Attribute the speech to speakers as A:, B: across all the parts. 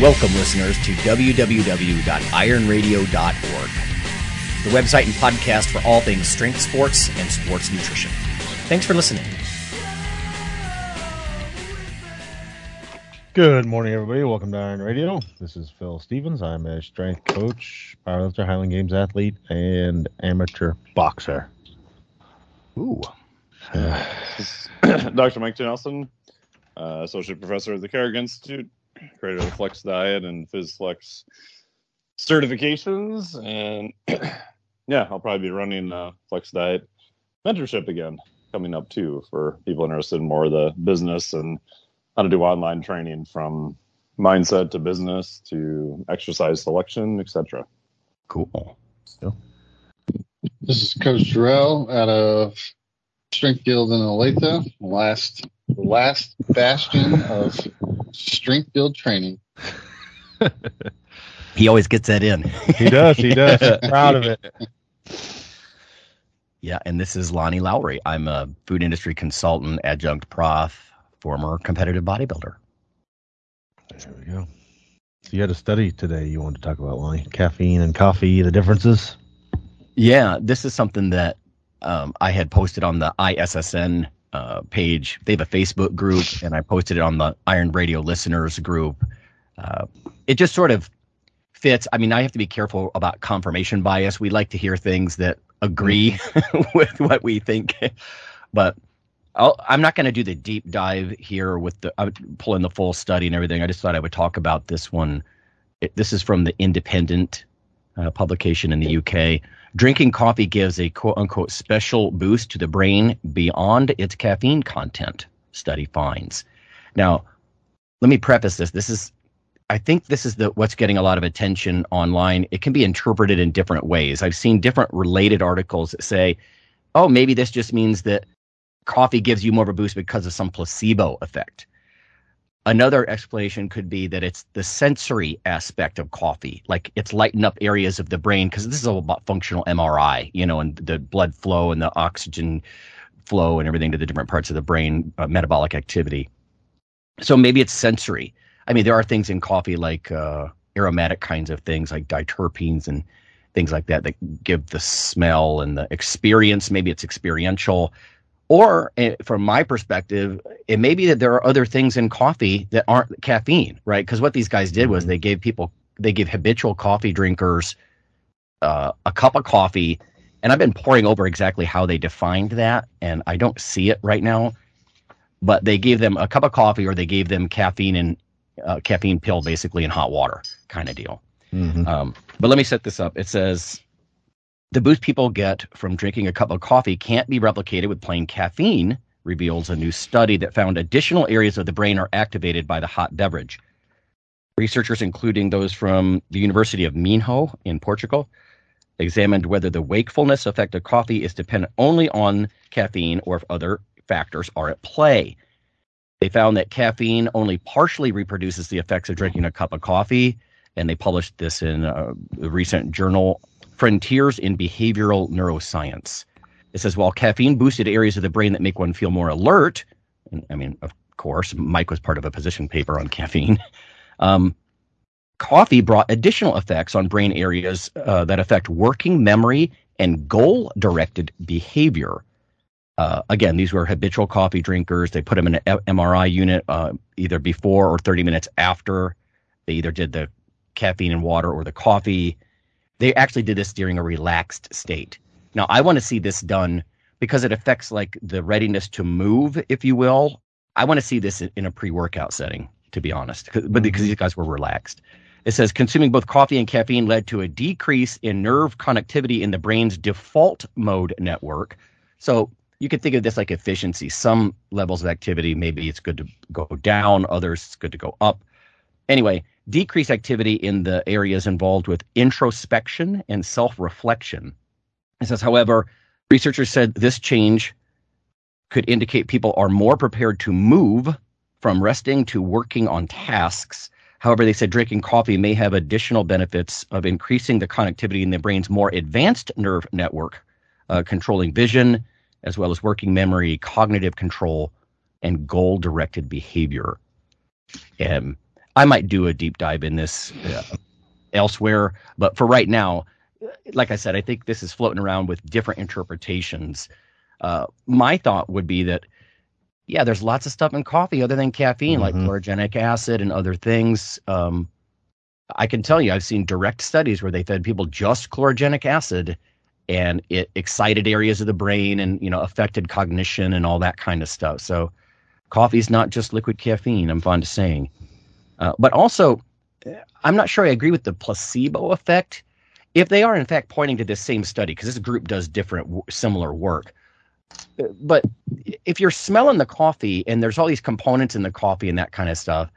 A: Welcome, listeners, to www.ironradio.org, the website and podcast for all things strength sports and sports nutrition. Thanks for listening.
B: Good morning, everybody. Welcome to Iron Radio. This is Phil Stevens. I'm a strength coach, powerlifter, Highland Games athlete, and amateur boxer.
A: Ooh.
C: Dr. Mike Nelson, uh, associate professor at the Carrick Institute, creator of the Flex Diet and PhysFlex certifications, and yeah, I'll probably be running uh, Flex Diet mentorship again coming up too for people interested in more of the business and how to do online training from mindset to business to exercise selection, etc.
A: Cool.
D: This is Coach Jarrell out of Strength Guild in Olathe, last last bastion of strength build training.
A: He always gets that in.
B: He does. He does. Proud of it.
A: Yeah, and this is Lonnie Lowery. I'm a food industry consultant, adjunct prof, former competitive bodybuilder.
B: There we go. So you had a study today you wanted to talk about, Lonnie. Caffeine and coffee, the differences.
A: Yeah, this is something that um, I had posted on the ISSN uh, page. They have a Facebook group, and I posted it on the Iron Radio listeners group. Uh, it just sort of fits. I mean, I have to be careful about confirmation bias. We like to hear things that agree with what we think, but i am not going to do the deep dive here with the I'm pulling the full study and everything. I just thought I would talk about this one. It, this is from the Independent uh, publication in the UK. Drinking coffee gives a quote unquote special boost to the brain beyond its caffeine content, study finds. Now, let me preface this. This is I think this is the what's getting a lot of attention online. It can be interpreted in different ways. I've seen different related articles that say, "Oh, maybe this just means that coffee gives you more of a boost because of some placebo effect." Another explanation could be that it's the sensory aspect of coffee, like it's lighting up areas of the brain because this is all about functional MRI, you know, and the blood flow and the oxygen flow and everything to the different parts of the brain, uh, metabolic activity. So maybe it's sensory. I mean, there are things in coffee like uh, aromatic kinds of things like diterpenes and things like that that give the smell and the experience. Maybe it's experiential. Or eh, from my perspective, it may be that there are other things in coffee that aren't caffeine, right? Because what these guys did was mm-hmm. they gave people, they gave habitual coffee drinkers uh, a cup of coffee, and I've been pouring over exactly how they defined that, and I don't see it right now. But they gave them a cup of coffee, or they gave them caffeine and uh, caffeine pill, basically in hot water, kind of deal. Mm-hmm. Um, but let me set this up. It says the boost people get from drinking a cup of coffee can't be replicated with plain caffeine, reveals a new study that found additional areas of the brain are activated by the hot beverage. Researchers, including those from the University of Minho in Portugal, examined whether the wakefulness effect of coffee is dependent only on caffeine or if other factors are at play. They found that caffeine only partially reproduces the effects of drinking a cup of coffee, and they published this in a recent journal Frontiers in Behavioral Neuroscience. It says while caffeine boosted areas of the brain that make one feel more alert, and I mean, of course, Mike was part of a position paper on caffeine. Um, coffee brought additional effects on brain areas uh, that affect working memory and goal directed behavior. Uh, again, these were habitual coffee drinkers. They put them in an MRI unit uh, either before or 30 minutes after. They either did the caffeine and water or the coffee. They actually did this during a relaxed state. Now, I want to see this done because it affects like the readiness to move, if you will. I want to see this in a pre-workout setting, to be honest, but because mm-hmm. these guys were relaxed. It says consuming both coffee and caffeine led to a decrease in nerve connectivity in the brain's default mode network. So you could think of this like efficiency. Some levels of activity, maybe it's good to go down, others it's good to go up. Anyway, decreased activity in the areas involved with introspection and self reflection. It says, however, researchers said this change could indicate people are more prepared to move from resting to working on tasks. However, they said drinking coffee may have additional benefits of increasing the connectivity in the brain's more advanced nerve network, uh, controlling vision, as well as working memory, cognitive control, and goal directed behavior. And I might do a deep dive in this uh, elsewhere, but for right now, like I said, I think this is floating around with different interpretations. Uh, my thought would be that, yeah, there's lots of stuff in coffee other than caffeine, like
B: Mhm.
A: chlorogenic acid and other things. Um, I can tell you, I've seen direct studies where they fed people just chlorogenic acid, and it excited areas of the brain and you know affected cognition and all that kind of stuff. So, coffee is not just liquid caffeine. I'm fond of saying, uh, but also, I'm not sure I agree with the placebo effect. If they are in fact pointing to this same study, because this group does different similar work, Uh, but if you're smelling the coffee and there's all these components in the coffee and that kind of stuff,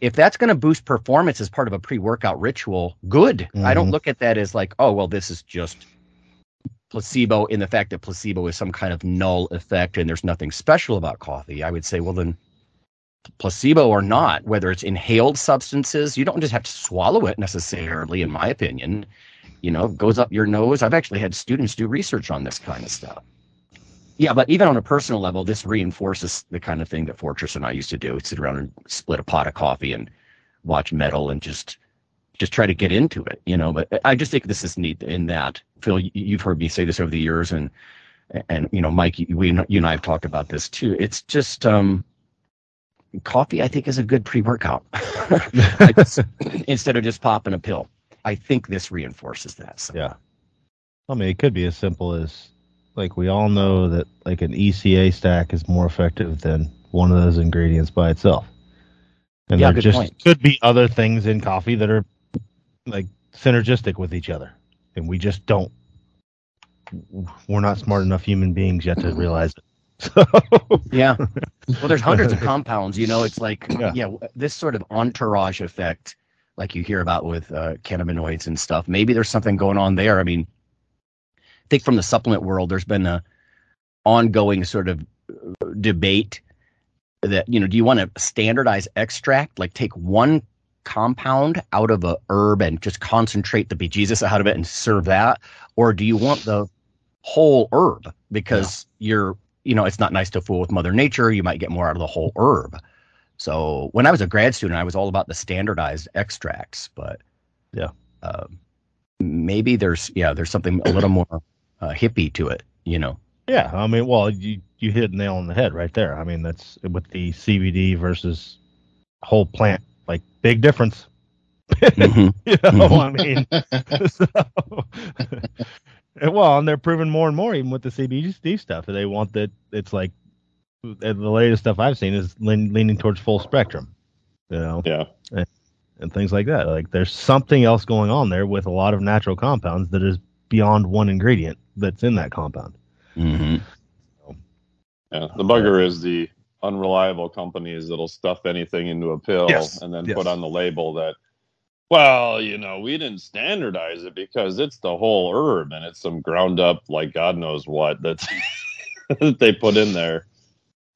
A: if that's going to boost performance as part of a pre-workout ritual, good. I don't
B: Mhm.
A: look at that as like, oh well, this is just placebo in the fact that placebo is some kind of null effect and there's nothing special about coffee. I would say, well then placebo or not, whether it's inhaled substances, you don't just have to swallow it necessarily, in my opinion. You know, goes up your nose. I've actually had students do research on this kind of stuff. Yeah, but even on a personal level, this reinforces the kind of thing that Fortress and I used to do: sit around and split a pot of coffee and watch metal and just just try to get into it. You know, but I just think this is neat in that Phil, you- you've heard me say this over the years, and and you know, Mike, we you and I have talked about this too. It's just um, coffee. I think is a good pre-workout just- instead of just popping a pill. I think this reinforces that. So.
B: Yeah. I mean, it could be as simple as like we all know that like an ECA stack is more effective than one of those ingredients by itself. And
A: Yeah,
B: there just
A: point.
B: could be other things in coffee that are like synergistic with each other. And we just don't we're not smart enough human beings yet to realize it. So
A: Yeah. Well, there's hundreds of compounds. You know, it's like
B: Yeah.
A: yeah. this sort of entourage effect, like you hear about with uh, cannabinoids and stuff. Maybe there's something going on there. I mean, I think from the supplement world, there's been a ongoing sort of uh, debate that you know, do you want to standardize extract, like take one compound out of a herb and just concentrate the bejesus out of it and serve that, or do you want the whole herb because you're you know, it's not nice to fool with Mother Nature. You might get more out of the whole herb. So when I was a grad student, I was all about the standardized extracts, but
B: Yeah.
A: uh, maybe there's yeah, there's something a little more uh, hippie to it, you know.
B: yeah, I mean, well, you you hit a nail on the head right there. I mean, that's with the CBD versus whole plant, like big difference.
A: Mhm.
B: You know, I mean, so, well, and they're proving more and more, even with the CBD stuff, they want that. It's like the latest stuff I've seen is lean, leaning towards full spectrum, you know,
C: Yeah.
B: and things like that. Like there's something else going on there with a lot of natural compounds that is beyond one ingredient that's in that compound.
A: Mhm.
C: Yeah. The bugger is the unreliable companies that'll stuff anything into a pill
B: Yes,
C: and then
B: yes.
C: put on the label that, well, you know, we didn't standardize it because it's the whole herb and it's some ground up, like God knows what that's that they put in there.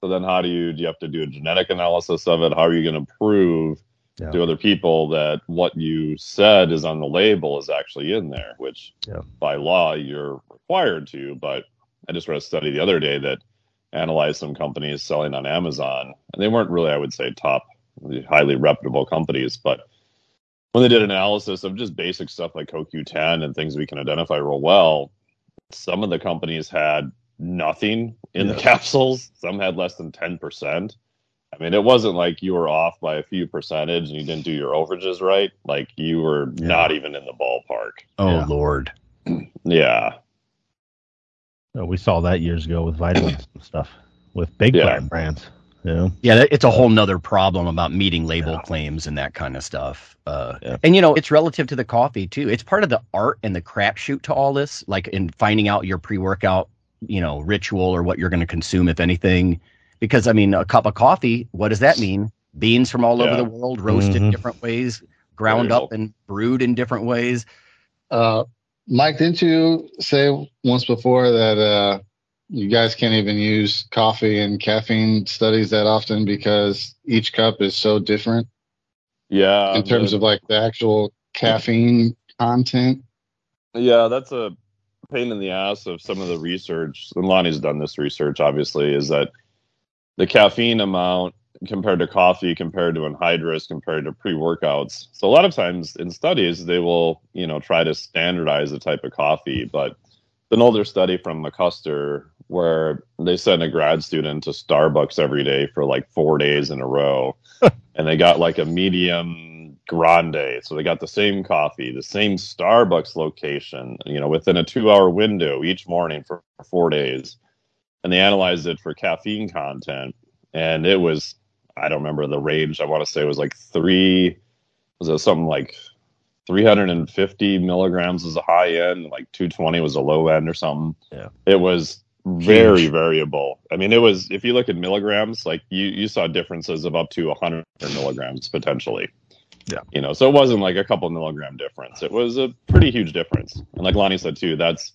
C: So then, how do you do? You have to do a genetic analysis of it. How are you going to prove
B: Yeah.
C: to other people that what you said is on the label is actually in there? Which,
B: Yeah.
C: by law, you're required to. But I just read a study the other day that analyzed some companies selling on Amazon, and they weren't really, I would say, top, highly reputable companies, but when they did analysis of just basic stuff like CoQ10 and things we can identify real well, some of the companies had nothing in the capsules. Some had less than 10%. I mean, it wasn't like you were off by a few percentage and you didn't do your overages right. Like you were
B: Yeah.
C: not even in the ballpark.
A: Oh
B: Yeah.
A: Lord.
C: Yeah.
B: Uh, we saw that years ago with vitamins and stuff with big
C: Yeah.
B: brand brands. You know,
A: Yeah, it's a whole nother problem about meeting label
B: Yeah.
A: claims and that kind of stuff. Uh,
B: Yeah.
A: And you know, it's relative to the coffee too. It's part of the art and the crapshoot to all this, like in finding out your pre-workout, you know, ritual or what you're going to consume, if anything. Because I mean, a cup of coffee, what does that mean? Beans from all over the world, roasted
B: Mhm.
A: different ways, ground up and brewed in different ways.
D: Uh, Mike, didn't you say once before that uh, you guys can't even use coffee and caffeine studies that often because each cup is so different
C: Yeah.
D: in terms
C: the-
D: of like the actual caffeine content?
C: Yeah, that's a pain in the ass of some of the research. And Lonnie's done this research, obviously, is that the caffeine amount compared to coffee, compared to anhydrous, compared to pre-workouts. So a lot of times in studies, they will, you know, try to standardize the type of coffee. But an older study from McCusker where they sent a grad student to Starbucks every day for like four days in a row, and they got like a medium grande. So they got the same coffee, the same Starbucks location, you know, within a two-hour window each morning for four days, and they analyzed it for caffeine content, and it was I don't remember the range. I want to say it was like three. Was it something like 350 milligrams was a high end, like 220 was a low end or something.
B: Yeah.
C: It was very variable. I mean, it was if you look at milligrams, like you you saw differences of up to 100 milligrams potentially.
B: Yeah.
C: You know, so it wasn't like a couple milligram difference. It was a pretty huge difference. And like Lonnie said too, that's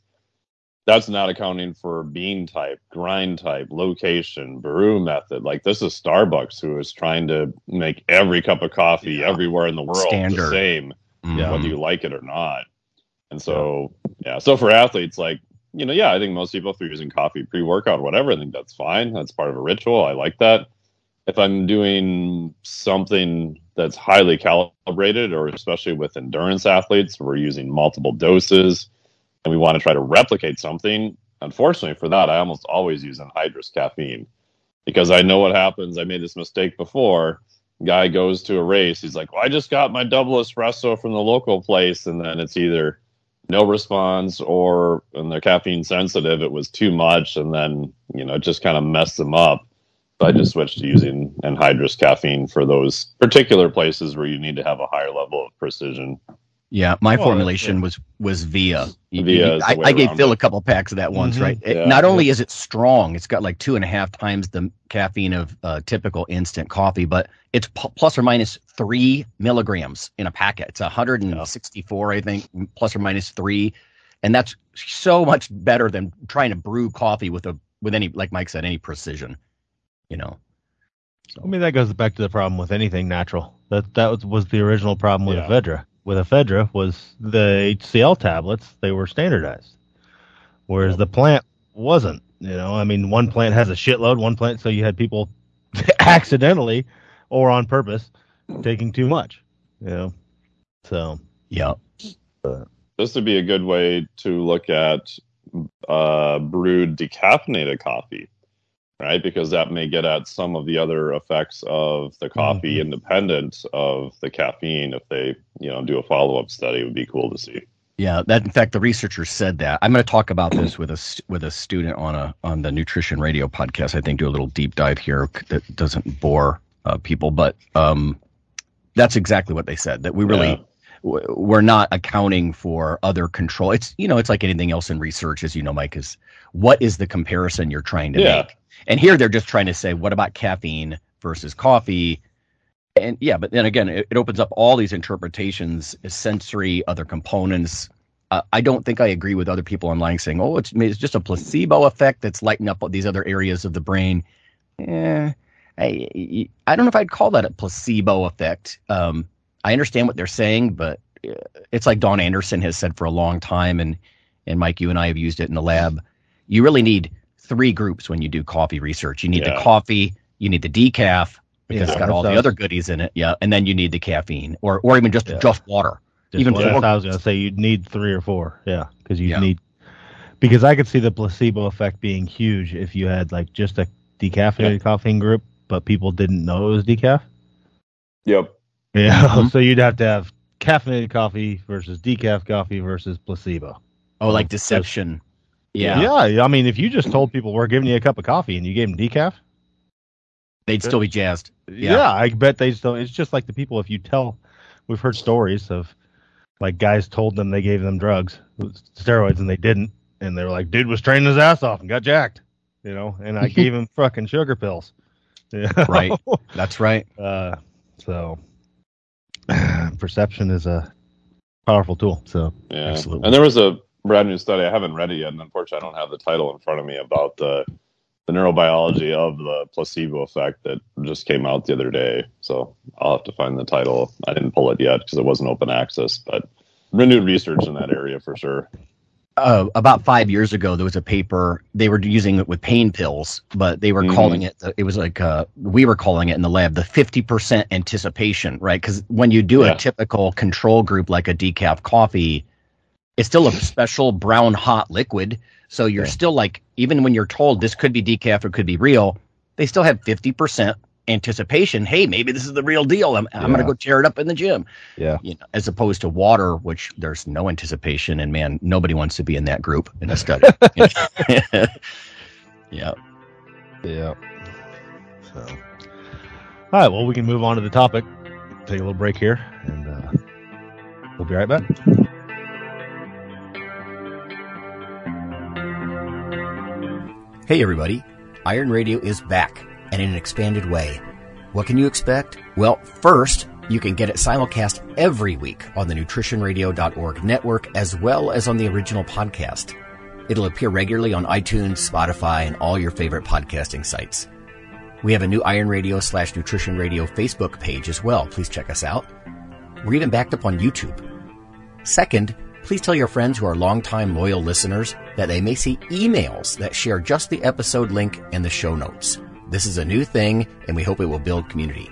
C: that's not accounting for bean type, grind type, location, brew method. Like this is Starbucks who is trying to make every cup of coffee
A: Yeah.
C: everywhere in the world the
A: Standard.
C: same
A: Mhm.
C: whether you like it or not. And so, yeah. So for athletes, like, you know, yeah, I think most people, if they're using coffee pre workout or whatever, I think that's fine. That's part of a ritual. I like that. If I'm doing something that's highly calibrated, or especially with endurance athletes, we're using multiple doses and we want to try to replicate something. Unfortunately, for that, I almost always use anhydrous caffeine because I know what happens. I made this mistake before guy goes to a race. He's like, well, I just got my double espresso from the local place. And then it's either no response or, and they're caffeine sensitive, it was too much. And then, you know, just kind of messed them up. So I just switched to using anhydrous caffeine for those particular places where you need to have a higher level of precision.
A: Yeah, my
B: Well,
A: formulation
B: yeah.
A: was was via.
C: Via
A: you-
C: is the
A: I, I gave Phil
C: it.
A: a couple packs of that once,
B: Mhm.
A: right? It-
C: Yeah.
A: not only is it strong, it's got like two and a half times the caffeine of uh, typical instant coffee, but it's p- plus or minus three milligrams in a packet. It's 164, I think, plus or minus three, and that's so much better than trying to brew coffee with a with any, like Mike said, any precision. You know. So.
B: I mean, that goes back to the problem with anything natural. That that was, was the original problem with
C: Yeah.
B: Ephedra. With ephedra was the HCl tablets; they were standardized, whereas
C: Yep.
B: the plant wasn't. You know, I mean, one plant has a shitload. One plant, so you had people accidentally or on purpose taking too much. You know, so
A: Yeah.
C: This would be a good way to look at uh, brewed decaffeinated coffee, right? Because that may get at some of the other effects of the coffee independent of the caffeine. If they, you know, do a follow up study, it would be cool to see.
A: Yeah, that in fact the researchers said that. I'm going to talk about this with a with a student on a on the Nutrition Radio podcast. I think do a little deep dive here that doesn't bore uh, people, but um, that's exactly what they said. That we really
C: Yeah.
A: we're not accounting for other control. It's you know it's like anything else in research, as you know, Mike. Is what is the comparison you're trying to
C: Yeah.
A: make? And here they're just trying to say, what about caffeine versus coffee? And yeah, but then again, it, it opens up all these interpretations, sensory, other components. Uh, I don't think I agree with other people online saying, "Oh, it's it's just a placebo effect that's lighting up these other areas of the brain." Eh, I I don't know if I'd call that a placebo effect. Um, I understand what they're saying, but uh, it's like Don Anderson has said for a long time, and and Mike, you and I have used it in the lab. You really need three groups when you do coffee research. You need the coffee, you need the decaf because
B: Yeah,
A: it's got all the other goodies in it, yeah, and then you need the caffeine or or even just
B: Yeah.
A: just water.
B: Just
A: Even
B: what
A: four
B: I was going to say, you'd need three or four. Yeah, because you
A: Yeah.
B: need because I could see the placebo effect being huge if you had like just a decaffeinated caffeine group, but people didn't know it was decaf.
C: Yep.
B: Yeah,
A: Mhm.
B: so you'd have to have caffeinated coffee versus decaf coffee versus placebo.
A: Oh, like deception. Yeah,
B: yeah. I mean, if you just told people we're giving you a cup of coffee and you gave them decaf,
A: they'd still be jazzed.
B: yeah,
A: Yeah.
B: I bet they still. It's just like the people. If you tell, we've heard stories of like guys told them they gave them drugs, steroids, and they didn't, and they were like, "Dude was training his ass off and got jacked," you know, and I gave him fucking sugar pills. Yeah.
A: Right. That's right.
B: Uh, so perception is a powerful tool. So
C: Yeah.
A: Absolutely.
C: And there was a brand new study. I haven't read it yet, and unfortunately, I don't have the title in front of me about the the neurobiology of the placebo effect that just came out the other day. So I'll have to find the title. I didn't pull it yet because it wasn't open access, but renewed research in that area for sure.
A: uh, about five years ago, there was a paper. They were using it with pain pills, but they were
C: Mhm.
A: calling it. It was like uh, we were calling it in the lab the fifty percent anticipation, right? Because when you do
C: Yeah.
A: a typical control group like a decaf coffee, it's still a special brown hot liquid. So you're
B: Yeah.
A: still like, even when you're told this could be decaf or could be real, they still have fifty percent anticipation. Hey, maybe this is the real deal. I'm, I'm going to go tear it up in the gym
B: Yeah.
A: you know, as opposed to water, which there's no anticipation, and man, nobody wants to be in that group in a study. yeah.
B: Yeah. So, all right. Well, we can move on to the topic. Take a little break here, and uh, we'll be right back.
A: Hey, everybody. Iron Radio is back and in an expanded way. What can you expect? Well, first, you can get it simulcast every week on the nutritionradio.org network as well as on the original podcast. It'll appear regularly on iTunes, Spotify, and all your favorite podcasting sites. We have a new Iron Radio slash Nutrition Radio Facebook page as well. Please check us out. We're even backed up on YouTube. Second, please tell your friends who are longtime loyal listeners that they may see emails that share just the episode link and the show notes. This is a new thing and we hope it will build community.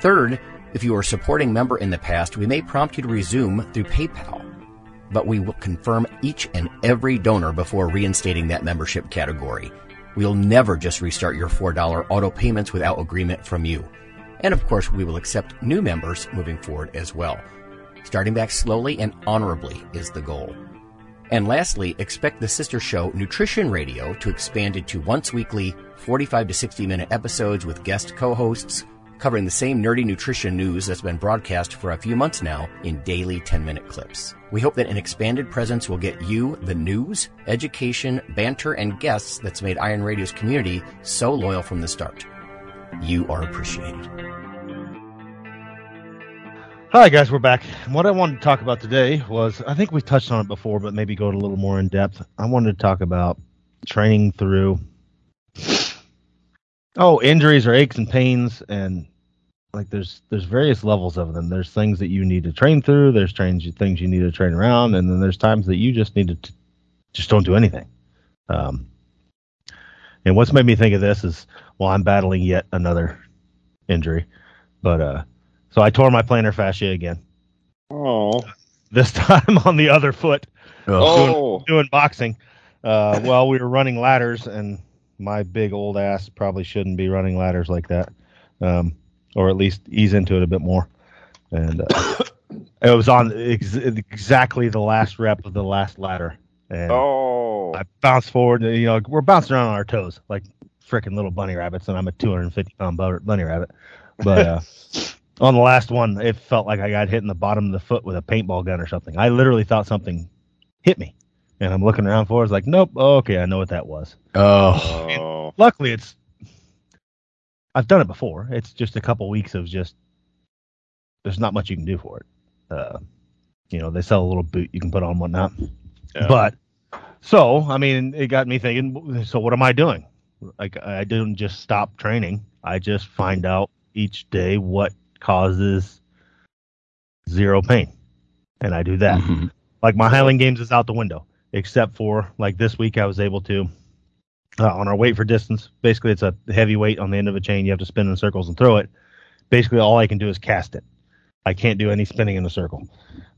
A: Third, if you were a supporting member in the past, we may prompt you to resume through PayPal, but we will confirm each and every donor before reinstating that membership category. We'll never just restart your $4 auto payments without agreement from you. And of course, we will accept new members moving forward as well. Starting back slowly and honorably is the goal. And lastly, expect the sister show Nutrition Radio to expand into once weekly 45 to 60 minute episodes with guest co-hosts covering the same nerdy nutrition news that's been broadcast for a few months now in daily 10 minute clips. We hope that an expanded presence will get you the news, education, banter, and guests that's made Iron Radio's community so loyal from the start. You are appreciated.
B: Hi, guys. We're back. What I wanted to talk about today was I think we touched on it before, but maybe go a little more in depth. I wanted to talk about training through oh injuries or aches and pains and like there's there's various levels of them there's things that you need to train through there's trains things you need to train around and then there's times that you just need to t- just don't do anything um and what's made me think of this is well i'm battling yet another injury but uh so i tore my plantar fascia again
C: Oh,
B: this time on the other foot
C: oh,
B: doing boxing. Uh, well, we were running ladders, and my big old ass probably shouldn't be running ladders like that, um, or at least ease into it a bit more. And uh, it was on ex- exactly the last rep of the last ladder, and
C: oh.
B: I bounced forward. and, You know, we're bouncing around on our toes like freaking little bunny rabbits, and I'm a 250 pound bunny rabbit. But uh, on the last one, it felt like I got hit in the bottom of the foot with a paintball gun or something. I literally thought something hit me, and I'm looking around for. it. It's like, nope. Oh, okay, I know what that was.
A: Oh,
C: Oh,
B: Luckily, it's I've done it before. It's just a couple weeks of just there's not much you can do for it. Uh, you know, they sell a little boot you can put on and whatnot.
C: yeah.
B: But so, I mean, it got me thinking. So, what am I doing? Like, I didn't just stop training. I just find out each day what causes zero pain, and I do that.
A: Mhm.
B: Like my Highland Games is out the window, except for like this week I was able to uh, on our weight for distance. Basically, it's a heavy weight on the end of a chain. You have to spin in circles and throw it. Basically, all I can do is cast it. I can't do any spinning in a circle.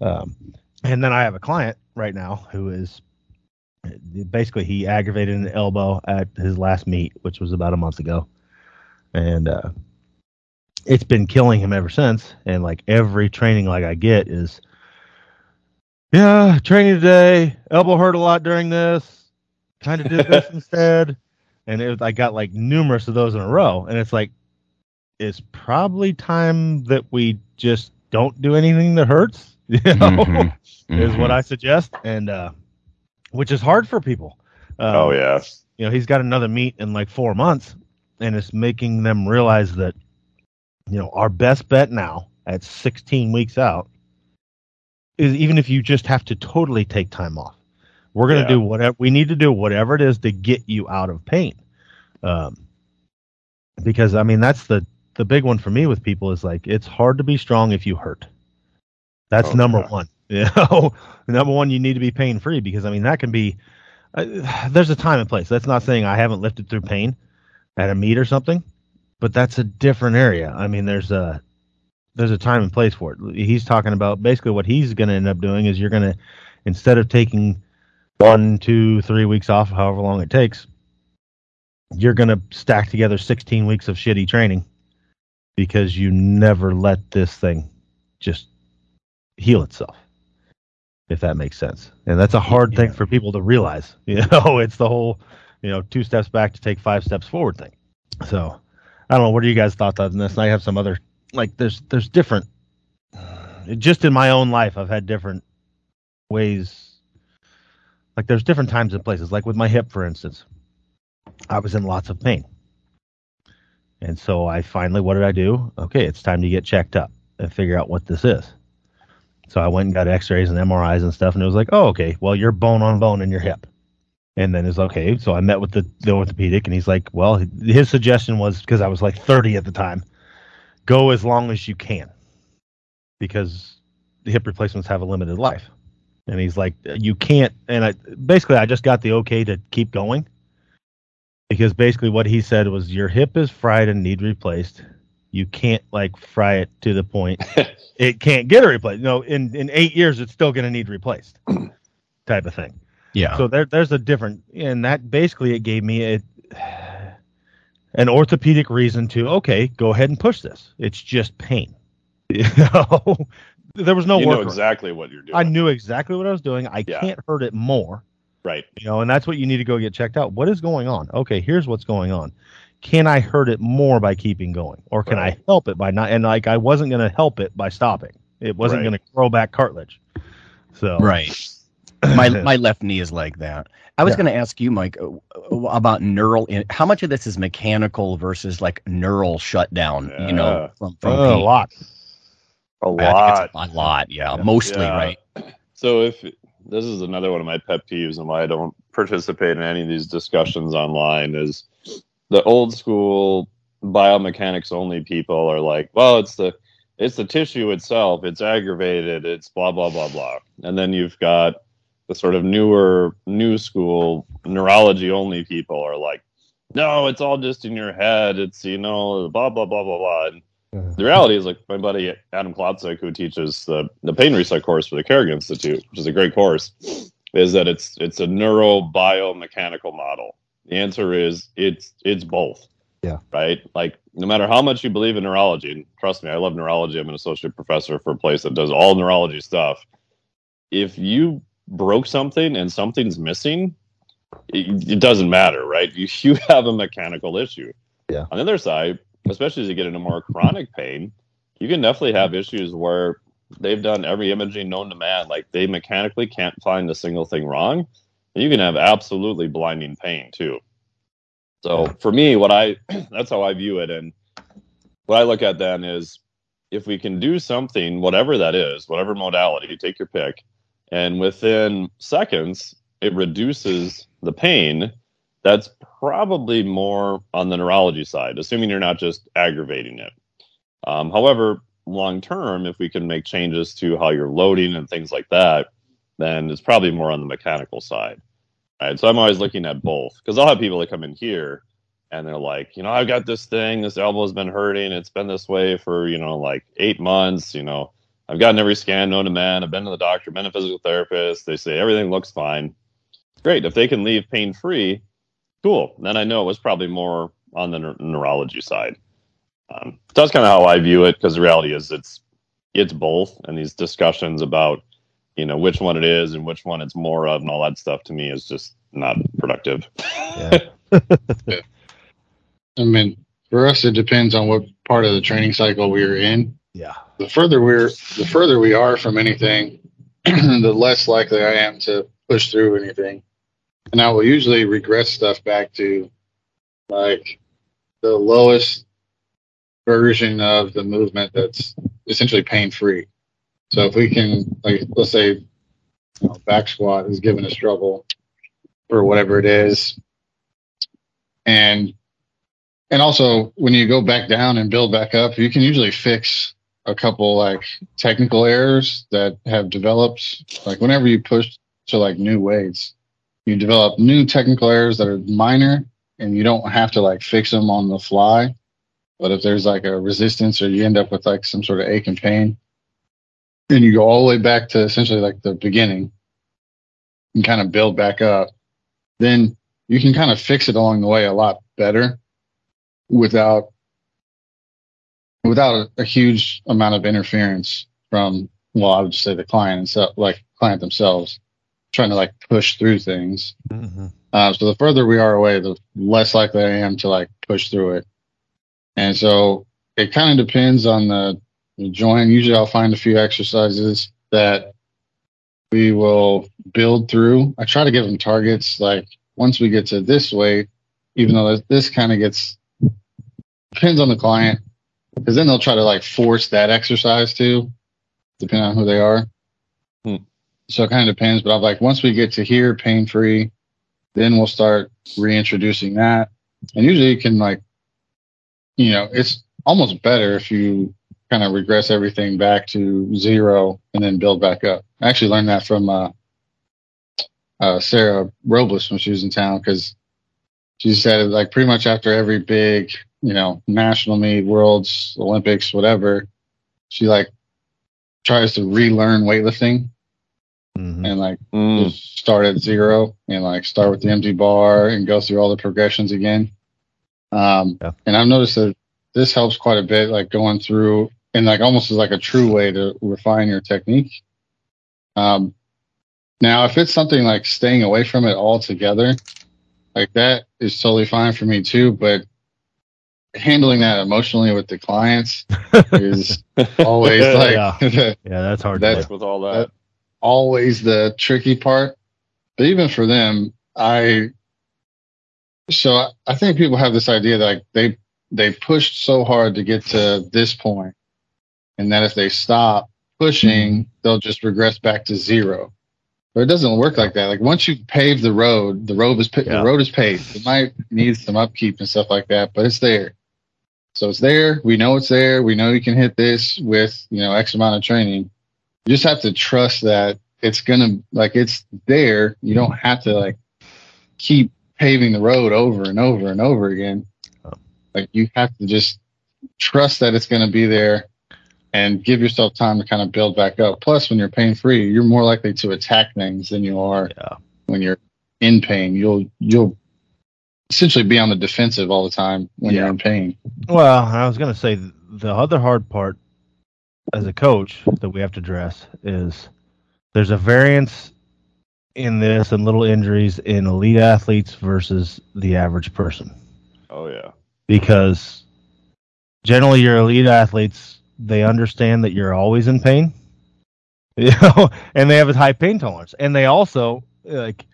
B: Um, and then I have a client right now who is basically he aggravated an elbow at his last meet, which was about a month ago, and uh, it's been killing him ever since. And like every training like I get is, yeah, training today, elbow hurt a lot during this, kind of did this instead, and it, I got like numerous of those in a row, and it's like, it's probably time that we just don't do anything that hurts. You know,
A: Mhm.
B: is what
A: Mhm.
B: I suggest, and uh, which is hard for people. Um,
C: oh yeah.
B: you know, he's got another meet in like four months, and it's making them realize that, you know, our best bet now at 16 weeks out is even if you just have to totally take time off, we're going to
C: Yeah.
B: do whatever we need to do, whatever it is to get you out of pain. Um, because I mean, that's the the big one for me with people is like it's hard to be strong if you hurt. That's
C: Oh,
B: number
C: yeah.
B: one. You know, number one, you need to be pain free because I mean that can be. Uh, there's a time and place. That's not saying I haven't lifted through pain at a meet or something, but that's a different area. I mean, there's a there's a time and place for it. He's talking about basically what he's going to end up doing is you're going to instead of taking one, two, three weeks off, however long it takes, you're going to stack together 16 weeks of shitty training because you never let this thing just heal itself if that makes sense and that's a hard yeah. thing for people to realize you know it's the whole you know two steps back to take five steps forward thing so i don't know what are you guys thoughts on this and i have some other like there's there's different just in my own life i've had different ways like there's different times and places like with my hip for instance i was in lots of pain and so I finally, what did I do? Okay, it's time to get checked up and figure out what this is. So I went and got X-rays and MRIs and stuff, and it was like, oh, okay, well you're bone on bone in your hip. And then it's okay. So I met with the, the orthopedic, and he's like, well, his suggestion was because I was like 30 at the time, go as long as you can, because the hip replacements have a limited life. And he's like, you can't. And I basically I just got the okay to keep going because basically what he said was your hip is fried and need replaced. You can't like fry it to the point it can't get a replaced. No, in in eight years it's still going to need replaced, type of thing.
A: Yeah.
B: So there there's a different, and that basically it gave me a an orthopedic reason to okay, go ahead and push this. It's just pain. You know, there was no
C: you know exactly what you're doing.
B: I knew exactly what I was doing. I yeah. can't hurt it more.
C: Right.
B: You know, and that's what you need to go get checked out. What is going on? Okay, here's what's going on. Can I hurt it more by keeping going? Or can right. I help it by not and like I wasn't gonna help it by stopping. It wasn't right. gonna grow back cartilage. So
A: Right. My my left knee is like that. I was yeah. going to ask you, Mike, uh, about neural. In, how much of this is mechanical versus like neural shutdown? Yeah. You know,
B: from, from uh, a lot,
C: a lot,
A: a lot. Yeah, yeah. mostly right.
C: So if this is another one of my pet peeves and why I don't participate in any of these discussions online is the old school biomechanics only people are like, well, it's the it's the tissue itself, it's aggravated, it's blah blah blah blah. And then you've got the sort of newer new school neurology only people are like, no, it's all just in your head. It's you know blah blah blah blah blah. And the reality is, like my buddy Adam Klotzik, who teaches the, the pain reset course for the Carrick Institute, which is a great course, is that it's it's a neurobiomechanical model. The answer is it's it's both.
B: Yeah.
C: Right. Like no matter how much you believe in neurology, and trust me, I love neurology. I'm an associate professor for a place that does all neurology stuff. If you broke something and something's missing, it, it doesn't matter, right? You you have a mechanical issue.
B: Yeah.
C: On the other side, especially as you get into more chronic pain, you can definitely have issues where they've done every imaging known to man. Like they mechanically can't find a single thing wrong. And you can have absolutely blinding pain too. So for me, what I that's how I view it. And what I look at then is if we can do something, whatever that is, whatever modality, take your pick, and within seconds it reduces the pain that's probably more on the neurology side, assuming you're not just aggravating it. Um, however, long term, if we can make changes to how you're loading and things like that, then it's probably more on the mechanical side. Right. So I'm always looking at both because I'll have people that come in here and they're like, you know, I've got this thing, this elbow's been hurting. It's been this way for, you know, like eight months. You know, I've gotten every scan known to man. I've been to the doctor, been a physical therapist. They say everything looks fine. Great. If they can leave pain free, Cool. Then I know it was probably more on the neurology side. Um, that's kind of how I view it because the reality is it's it's both, and these discussions about you know which one it is and which one it's more of and all that stuff to me is just not productive.
D: Yeah. I mean, for us, it depends on what part of the training cycle we're in.
B: Yeah.
D: The further we're, the further we are from anything, the less likely I am to push through anything and I will usually regress stuff back to like the lowest version of the movement that's essentially pain free. So if we can, like, let's say, you know, back squat is giving us trouble or whatever it is, and and also when you go back down and build back up, you can usually fix a couple like technical errors that have developed. Like whenever you push to like new weights, you develop new technical errors that are minor and you don't have to like fix them on the fly. But if there's like a resistance or you end up with like some sort of ache and pain, and you go all the way back to essentially like the beginning and kind of build back up, then you can kind of fix it along the way a lot better without without a, a huge amount of interference from well, I would just say the client like client themselves trying to like push through things.
B: Mm-hmm.
D: Uh, so the further we are away, the less likely I am to like push through it. And so it kind of depends on the, the joint. Usually I'll find a few exercises that we will build through. I try to give them targets. Like once we get to this weight, even though this, this kind of gets depends on the client, because then they'll try to like force that exercise too, depending on who they are.
C: Hmm.
D: So it kind of depends. But I'm like, once we get to here, pain free, then we'll start reintroducing that. And usually you can like, you know, it's almost better if you kind of regress everything back to zero and then build back up. I actually learned that from uh, uh, Sarah Robles when she was in town because she said like pretty much after every big, you know, national meet, worlds, Olympics, whatever, she like tries to relearn weightlifting
B: Mm-hmm.
D: and like
C: Mm.
D: just start at zero and like start with the empty bar and go through all the progressions again. Um,
B: Yeah.
D: and I've noticed that this helps quite a bit, like going through and like almost as like a true way to refine your technique. Um, now if it's something like staying away from it altogether, like that is totally fine for me too, but handling that emotionally with the clients is always like
B: Yeah. Yeah, that's hard.
D: That's-
B: to
C: with all that.
D: always the tricky part. But even for them, I so I think people have this idea that like they they pushed so hard to get to this point, and that if they stop pushing, mm-hmm. they'll just regress back to zero. But it doesn't work like that. Like once you pave the road, the road is pa-
B: Yeah.
D: the road is paved. It might need some upkeep and stuff like that, but it's there. So it's there. We know it's there. We know you can hit this with you know X amount of training. You just have to trust that it's gonna like it's there. You don't have to like keep paving the road over and over and over again. Like you have to just trust that it's gonna be there and give yourself time to kind of build back up. Plus, when you're pain free, you're more likely to attack things than you are
B: Yeah.
D: when you're in pain. You'll you'll essentially be on the defensive all the time when
B: Yeah.
D: you're in pain.
B: Well, I was going to say the other hard part as a coach that we have to address is there's a variance in this and little injuries in elite athletes versus the average person
C: Oh yeah.
B: because generally your elite athletes they understand that you're always in pain. You know and they have a high pain tolerance. And they also like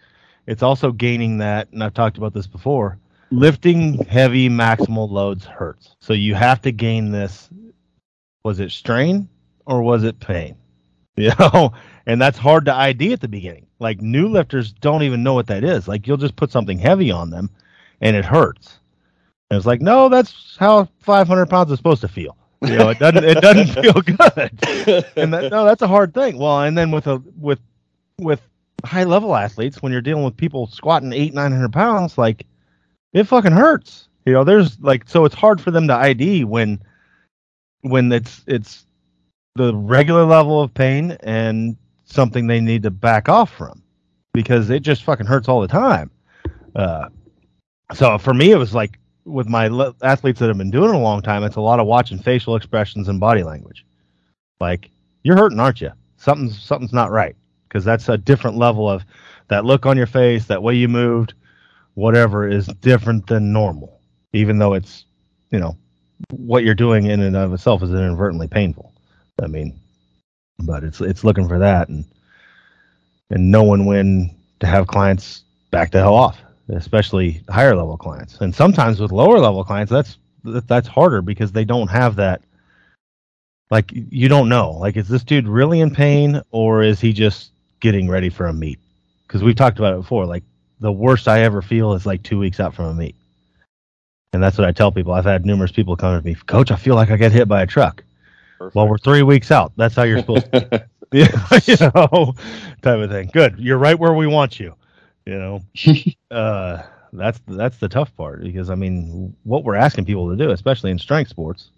B: it's also gaining that and i've talked about this before lifting heavy maximal loads hurts. So you have to gain this was it strain or was it pain? You know and that's hard to id at the beginning. Like new lifters don't even know what that is. Like you'll just put something heavy on them and it hurts. And it's like no that's how 500 pounds is supposed to feel you know it doesn't it doesn't feel good. And that, no that's a hard thing. Well and then with a with with high level athletes when you're dealing with people squatting eight nine hundred pounds like it fucking hurts. You know there's like so it's hard for them to id when when it's it's the regular level of pain and something they need to back off from because it just fucking hurts all the time. Uh so for me it was like with my le- athletes that have been doing it a long time it's a lot of watching facial expressions and body language. Like you're hurting aren't you? Something's something's not right because that's a different level of that look on your face that way you moved whatever is different than normal even though it's you know what you're doing in and of itself is inadvertently painful. I mean but it's it's looking for that and and knowing when to have clients back the hell off especially higher level clients and sometimes with lower level clients that's that's harder because they don't have that like you don't know like is this dude really in pain or is he just getting ready for a meet because we've talked about it before like the worst i ever feel is like two weeks out from a meet and that's what i tell people i've had numerous people come to me coach i feel like i get hit by a truck
C: Perfect.
B: Well, we're three weeks out. That's how you're supposed to, you know, type of thing. Good. You're right where we want you. You know, uh, that's that's the tough part because I mean, what we're asking people to do, especially in strength sports,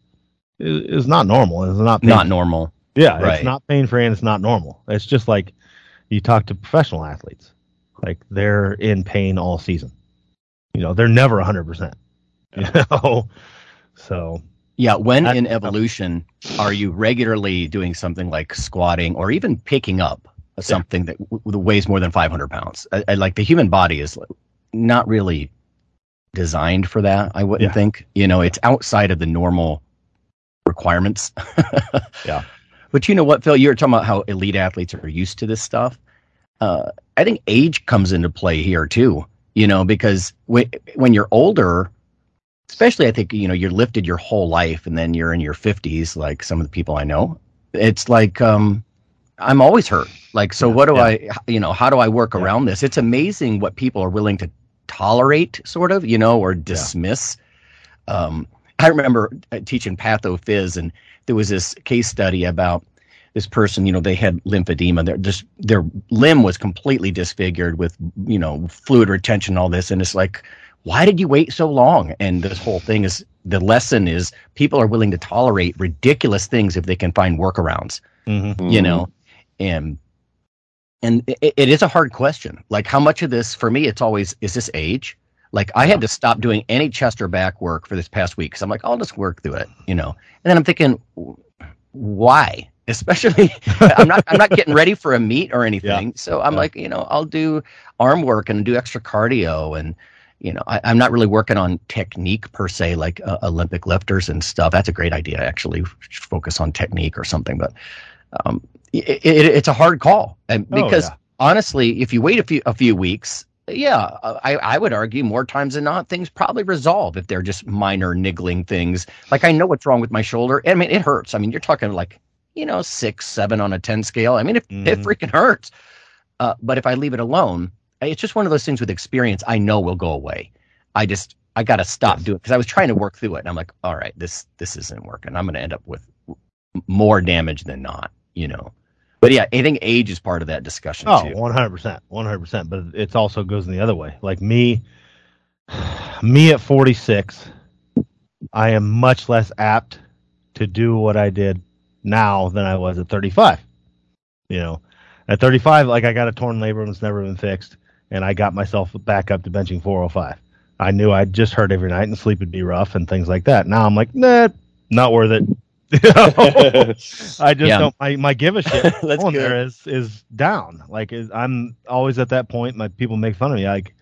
B: is, is not normal. It's not pain-
A: Not normal.
B: Yeah,
A: Right.
B: it's not pain free and it's not normal. It's just like you talk to professional athletes, like they're in pain all season. You know, they're never 100%. You know, so
A: Yeah, when in evolution are you regularly doing something like squatting or even picking up something that, w- weighs more than 500 pounds? I, I, like the human body is not really designed for that. I wouldn't
B: Yeah.
A: think. You know, it's outside of the normal requirements.
B: Yeah.
A: But you know what, Phil? You were talking about how elite athletes are used to this stuff. Uh, I think age comes into play here too. You know, because when when you're older, especially I think you know you're lifted your whole life, and then you're in your 50s, like some of the people I know. It's like um, I'm always hurt. Like, so
B: Yeah,
A: what do
B: yeah.
A: I? You know, how do I work
B: Yeah.
A: around this? It's amazing what people are willing to tolerate, sort of, you know, or dismiss. Um, I remember uh, teaching pathophys, and there was this case study about this person. You know, they had lymphedema. Their just their limb was completely disfigured with you know fluid retention, and all this, and it's like, why did you wait so long? And this whole thing is the lesson is people are willing to tolerate ridiculous things if they can find workarounds
B: mhm.
A: you know and and it, it is a hard question. Like how much of this for me it's always is this age? Like i had to stop doing any chest or back work for this past week because i'm like i'll just work through it you know? And then i'm thinking why? Especially i'm not i'm not getting ready for a meet or anything. So i'm
B: Yeah.
A: like you know i'll do arm work and do extra cardio and you know I, i'm not really working on technique per se like uh, olympic lifters and stuff. That's a great idea actually focus on technique or something but um, it, it, it's a hard call. And
B: Oh,
A: because
B: yeah.
A: honestly if you wait a few a few weeks yeah I, I would argue more times than not things probably resolve if they're just minor niggling things. Like i know what's wrong with my shoulder. I mean it hurts. I mean you're talking like you know six seven on a 10 scale. I mean it, it
B: Mhm.
A: freaking hurts. Uh, but if i leave it alone it's just one of those things with experience i know will go away. I just i gotta stop
B: Yes.
A: doing it because i was trying to work through it and i'm like all right this this isn't working. I'm gonna end up with more damage than not you know but yeah i think age is part of that discussion
B: Oh,
A: too
B: 100%. 100%. But it also goes in the other way. Like me, me at 46, I am much less apt to do what I did now than I was at 35. You know, at 35, like I got a torn labrum, and it's never been fixed, and I got myself back up to benching 405. I knew I'd just hurt every night and sleep would be rough and things like that. Now I'm like, nah, not worth it. I just
A: Yeah.
B: don't. My, my give a shit on there is is down. Like is, I'm always at that point. My people make fun of me. Like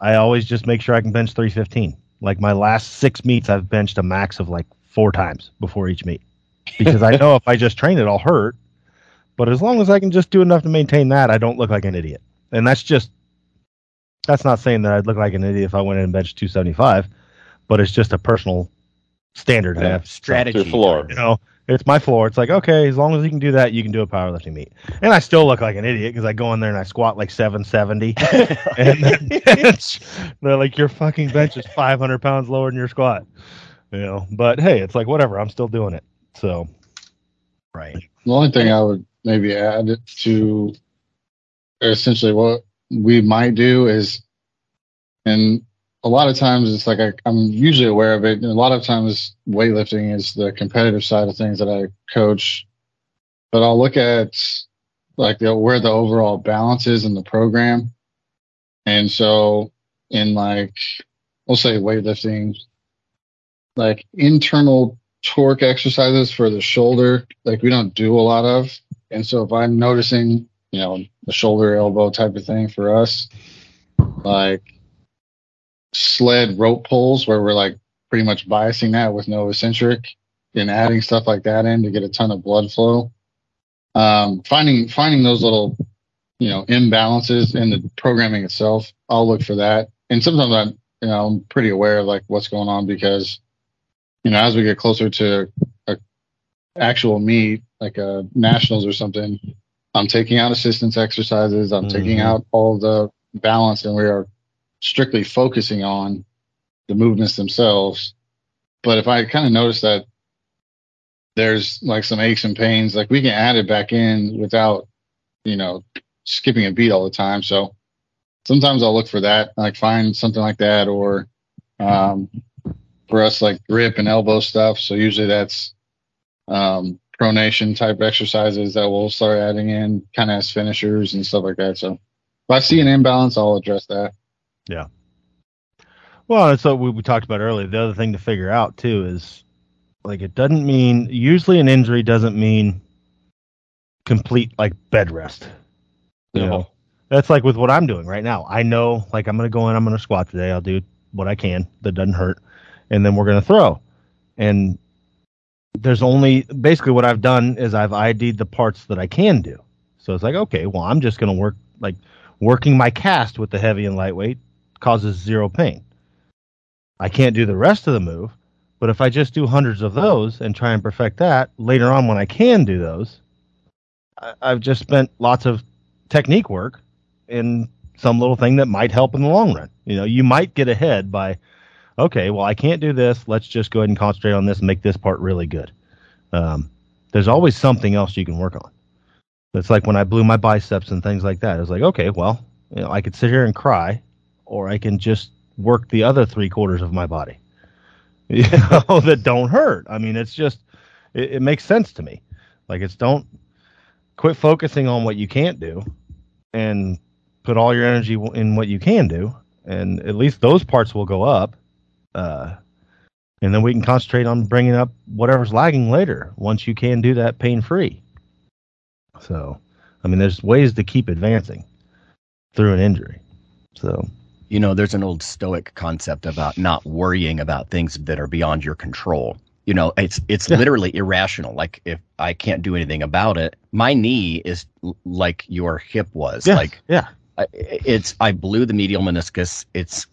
B: I always just make sure I can bench 315. Like my last six meets, I've benched a max of like four times before each meet because I know if I just train it, I'll hurt. But as long as I can just do enough to maintain that, I don't look like an idiot. And that's just that's not saying that I'd look like an idiot if I went in and benched 275, but it's just a personal standard
C: Yeah,
B: have.
A: strategy
C: floor.
B: You know, it's my floor. It's like, okay, as long as you can do that, you can do a powerlifting meet. And I still look like an idiot because I go in there and I squat like 770. and then. They're like, your fucking bench is 500 pounds lower than your squat. You know, but hey, it's like, whatever. I'm still doing it. So,
A: right
D: The only thing I would maybe add to essentially what we might do is, and a lot of times it's like I, I'm usually aware of it. And a lot of times weightlifting is the competitive side of things that I coach, but I'll look at like the, where the overall balance is in the program. And so in like, we'll say weightlifting, like internal torque exercises for the shoulder, like we don't do a lot of. And so if I'm noticing, you know, the shoulder elbow type of thing for us, like sled rope pulls where we're like pretty much biasing that with no eccentric and adding stuff like that in to get a ton of blood flow. Um, finding, finding those little, you know, imbalances in the programming itself, I'll look for that. And sometimes I'm, you know, I'm pretty aware of like what's going on because, you know, as we get closer to a actual meet, like a nationals or something, I'm taking out assistance exercises. I'm taking
B: Mhm.
D: out all the balance and we are strictly focusing on the movements themselves. But if I kind of notice that there's like some aches and pains, like we can add it back in without, you know, skipping a beat all the time. So sometimes I'll look for that, like find something like that, or um, for us like grip and elbow stuff. So usually that's um, pronation type exercises that we'll start adding in, kind of as finishers and stuff like that. So if I see an imbalance, I'll address that.
B: Yeah. Well, that's what we, we talked about earlier. The other thing to figure out too is like it doesn't mean usually an injury doesn't mean complete like bed rest. You
C: No.
B: know, that's like with what I'm doing right now. I know like I'm gonna go in, I'm gonna squat today. I'll do what I can that doesn't hurt, and then we're gonna throw. And there's only basically what I've done is I've ID'd the parts that I can do. So it's like okay, well I'm just gonna work like working my cast with the heavy and lightweight causes zero pain. I can't do the rest of the move, but if I just do hundreds of those and try and perfect that later on when I can do those, I, I've just spent lots of technique work in some little thing that might help in the long run. You know, you might get ahead by, okay, well, I can't do this. Let's just go ahead and concentrate on this and make this part really good. Um, there's always something else you can work on. It's like when I blew my biceps and things like that. It's like, okay, well, you know, I could sit here and cry, or I can just work the other three quarters of my body, you know, that don't hurt. I mean, it's just, it, it makes sense to me. Like, it's don't quit focusing on what you can't do and put all your energy in what you can do. And at least those parts will go up. Uh, and then we can concentrate on bringing up whatever's lagging later once you can do that pain free. So, I mean, there's ways to keep advancing through an injury. So,
A: You know, there's an old Stoic concept about not worrying about things that are beyond your control. You know, it's it's
B: Yeah.
A: literally irrational. Like if I can't do anything about it, my knee is l- like your hip was.
B: yes,
A: Like
B: yeah.
A: I- it's I blew the medial meniscus. It's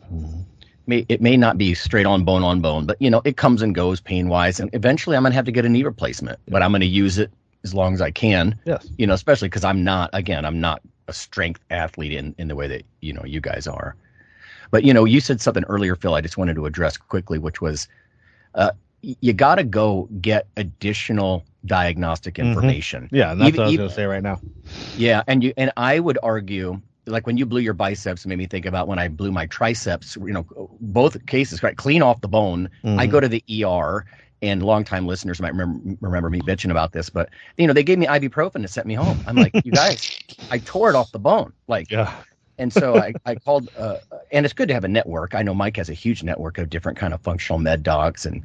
A: may it may not be straight on bone on bone, but you know it comes and goes pain wise, and eventually I'm gonna have to get a knee replacement. But I'm gonna use it as long as I can.
B: Yes.
A: You know, especially because I'm not again I'm not a strength athlete in in the way that you know you guys are. But you know, you said something earlier, Phil. I just wanted to address quickly, which was, uh, you got to go get additional diagnostic
B: Mhm.
A: information.
B: Yeah. That's
A: Even-
B: what I was going to say right now.
A: Yeah, and you and I would argue, like when you blew your biceps, it made me think about when I blew my triceps. You know, both cases, right, clean off the bone. I
B: Mhm.
A: go to the ER, and longtime listeners might remember remember me bitching about this, but you know, they gave me ibuprofen to set me home. I'm like, you guys, I tore it off the bone, like,
B: Yeah.
A: And so I, I called, uh, and it's good to have a network. I know Mike has a huge network of different kind of functional med docs and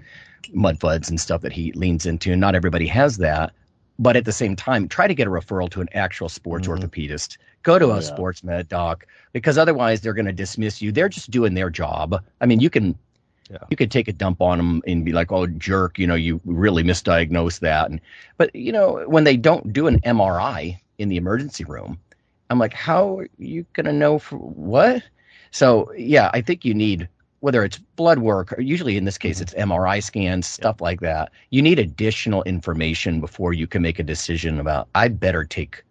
A: mud floods and stuff that he leans into. And not everybody has that. But at the same time, try to get a referral to an actual sports
B: Mhm.
A: orthopedist. Go to a
C: Yeah.
A: sports med doc because otherwise they're going to dismiss you. They're just doing their job. I mean, you can
B: Yeah.
A: you could take a dump on them and be like, "Oh, jerk," you know, you really misdiagnosed that. And but you know, when they don't do an MRI in the emergency room, I'm like, how are you gonna know for what? So yeah, I think you need whether it's blood work or usually in this case it's MRI scans, stuff like that. You need additional information before you can make a decision about I better take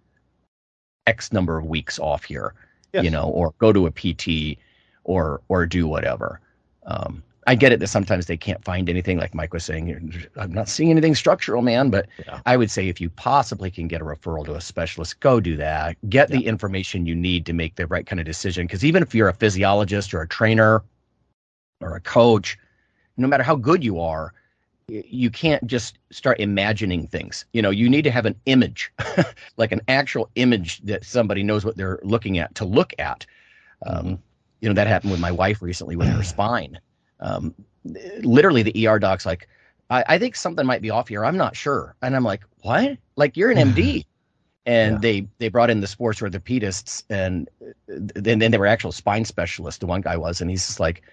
A: X number of weeks off here,
B: Yes.
A: you know, or go to a PT or or do whatever. Um, I get it that sometimes they can't find anything, like Mike was saying. I'm not seeing anything structural, man. But
B: Yeah.
A: I would say if you possibly can get a referral to a specialist, go do that. Get the information you need to make the right kind of decision. Because even if you're a physiologist or a trainer or a coach, no matter how good you are, you can't just start imagining things. You know, you need to have an image, like an actual image that somebody knows what they're looking at to look at. Um, You know, that happened with my wife recently with her spine. Um, literally, the ER doc's like, I, I think something might be off here. I'm not sure. And I'm like, what? Like, you're an MD. And
B: Yeah.
A: they they brought in the sports orthopedists, and uh, then then they were actual spine specialists. The one guy was, and he's just like,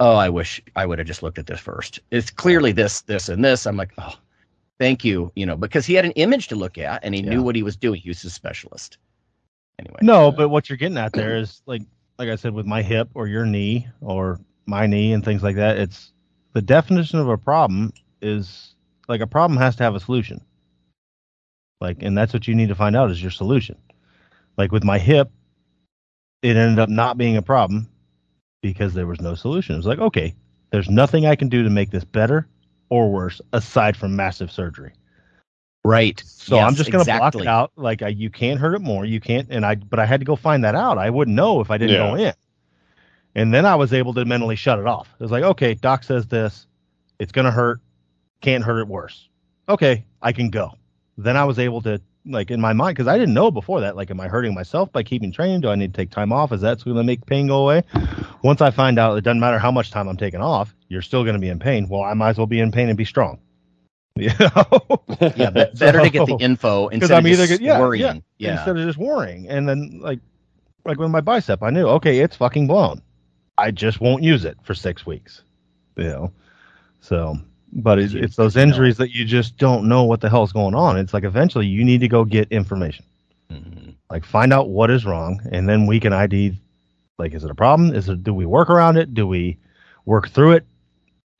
A: "Oh, I wish I would have just looked at this first. It's clearly this, this, and this." I'm like, "Oh, thank you," you know, because he had an image to look at, and he
B: Yeah.
A: knew what he was doing. He was a specialist. Anyway,
B: No, but what you're getting at there is like like I said with my hip or your knee or my knee and things like that, it's the definition of a problem is like a problem has to have a solution. Like and that's what you need to find out is your solution. Like with my hip, it ended up not being a problem because there was no solution. It was like, okay, there's nothing I can do to make this better or worse aside from massive surgery.
A: Right.
B: So
A: Yes,
B: I'm just gonna block it out. Like I, you can't hurt it more. You can't, and I. But I had to go find that out. I wouldn't know if I didn't
C: Yeah.
B: go in. And then I was able to mentally shut it off. It was like, okay, doc says this. It's gonna hurt. Can't hurt it worse. Okay, I can go. Then I was able to like in my mind because I didn't know before that. Like, am I hurting myself by keeping training? Do I need to take time off? Is that going to make pain go away? Once I find out, it doesn't matter how much time I'm taking off. You're still going to be in pain. Well, I might as well be in pain and be strong. You know.
A: Yeah, better to get the info instead
B: I'm
A: of
B: either
A: just
B: yeah,
A: worrying.
B: yeah,
A: Yeah.
B: instead of just worrying. And then like like with my bicep, I knew okay, it's fucking blown. I just won't use it for six weeks. You know, so but it's, it's those injuries that you just don't know what the hell's going on. It's like eventually you need to go get information,
A: Mhm.
B: like find out what is wrong, and then we can ID. Like, is it a problem? Is it? Do we work around it? Do we work through it,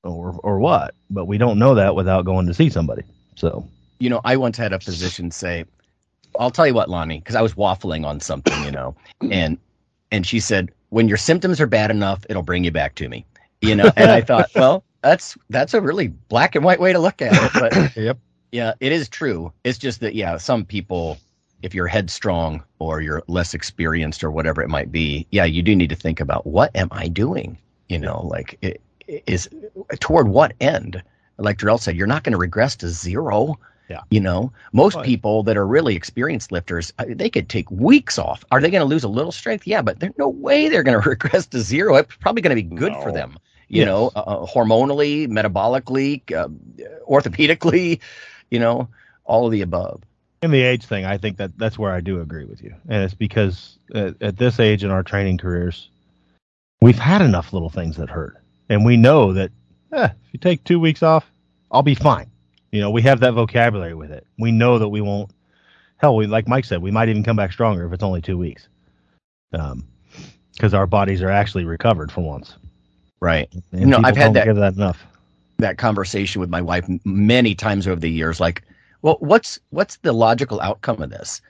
B: or or what? But we don't know that without going to see somebody. So
A: you know, I once had a physician say, "I'll tell you what, Lonnie," because I was waffling on something, you know, and and she said, "When your symptoms are bad enough, it'll bring you back to me," you know. And I thought, well, that's that's a really black and white way to look at it, but
B: yep.
A: yeah, it is true. It's just that yeah, some people, if you're headstrong or you're less experienced or whatever it might be, yeah, you do need to think about what am I doing? You know, like it, it is toward what end? Like Darrell said, you're not going to regress to zero.
B: Yeah.
A: You know, most
B: Right.
A: people that are really experienced lifters, uh, they could take weeks off. Are they going to lose a little strength? Yeah, but there's no way they're going to regress to zero. It's probably going to be good for them. You
B: Yes.
A: know, uh, uh, hormonally, metabolically, uh, orthopedically, you know, all of the above.
B: In the age thing, I think that that's where I do agree with you, and it's because at, at this age in our training careers, we've had enough little things that hurt, and we know that eh, if you take two weeks off, I'll be fine. You know, we have that vocabulary with it. We know that we won't. Hell, we like Mike said, we might even come back stronger if it's only two weeks, um, because our bodies are actually recovered for once.
A: Right.
B: And
A: No,
B: people
A: I've had that-
B: give that enough.
A: that conversation with my wife many times over the years like well what's what's the logical outcome of this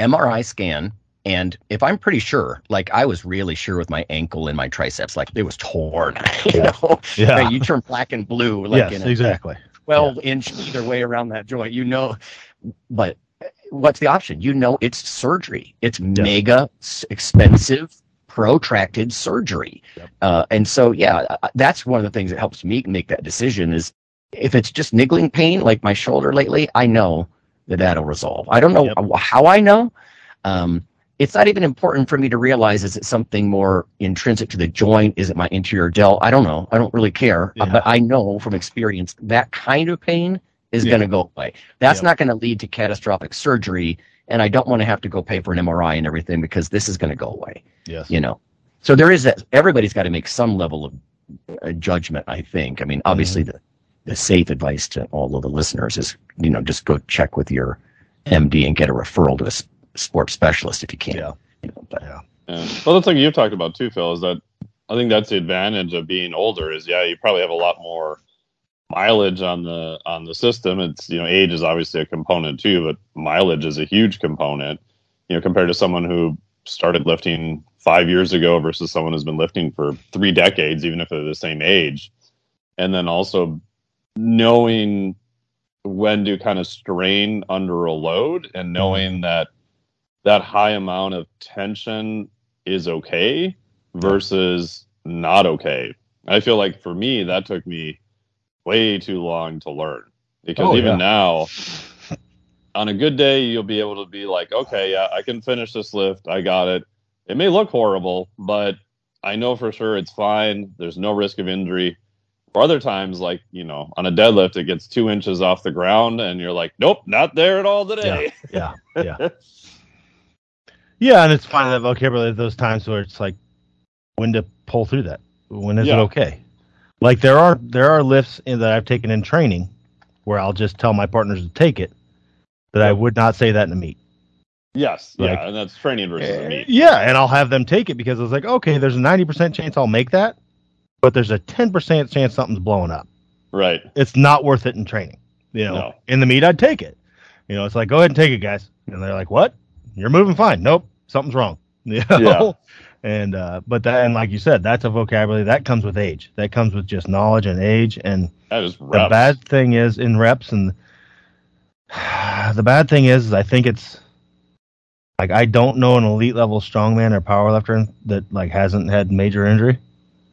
A: mri scan and if i'm pretty sure like i was really sure with my ankle and my triceps like it was torn you know
B: Yeah.
A: You turn black and blue like
B: yes,
A: in a
B: exactly.
A: 12 inch either way around that joint you know but what's the option? You know it's surgery. It's mega expensive protracted surgery.
B: Yep.
A: uh, and so yeah uh, that's one of the things that helps me make that decision is if it's just niggling pain like my shoulder lately i know that that'll resolve. I don't know
B: Yep.
A: how i know um, it's not even important for me to realize is it something more intrinsic to the joint is it my anterior delt i don't know i don't really care Uh,
B: Yeah.
A: but i know from experience that kind of pain is
B: Yeah.
A: going to go away that's
B: Yep.
A: not going to lead to catastrophic surgery and i don't want to have to go pay for an mri and everything because this is going to go away
B: Yes.
A: you know so there is that everybody's got to make some level of uh, judgment i think i mean obviously the the safe advice to all of the listeners is you know just go check with your md and get a referral to a sports specialist if you can
B: Yeah.
A: you know, but,
B: Yeah.
C: Yeah. Well, that's like you've talked about too, Phil. Is that I think that's the advantage of being older. Is yeah, you probably have a lot more mileage on the on the system. It's you know age is obviously a component too, but mileage is a huge component. You know, compared to someone who started lifting five years ago versus someone who's been lifting for three decades, even if they're the same age, and then also knowing when to kind of strain under a load and knowing that that high amount of tension is okay versus not okay. I feel like for me, that took me way too long to learn because
B: Oh,
C: even
B: yeah.
C: now, on a good day, you'll be able to be like, okay, yeah, I can finish this lift. I got it. It may look horrible, but I know for sure it's fine. There's no risk of injury. Or other times, like, you know, on a deadlift, it gets two inches off the ground and you're like, nope, not there at all today.
B: Yeah. Yeah. Yeah, and it's finding that vocabulary at those times where it's like when to pull through that. When is it okay? Like there are there are lifts in, that I've taken in training where I'll just tell my partners to take it that I would not say that in a meet.
C: Yes,
B: Like-
C: yeah, and that's training versus a eh, meet.
B: Yeah, and I'll have them take it because it's like, okay, there's a 90% chance I'll make that, but there's a 10% chance something's blowing up.
C: Right.
B: It's not worth it in training. You know,
C: No.
B: in the meet, I'd take it. You know, it's like, go ahead and take it, guys. And they're like, what? You're moving fine. Nope, something's wrong. You know?
C: Yeah.
B: And, uh, but that, and like you said, that's a vocabulary that comes with age. That comes with just knowledge and age. And
C: That is
B: the bad thing is in reps and the bad thing is, is I think it's like I don't know an elite level strongman or powerlifter that like hasn't had major injury,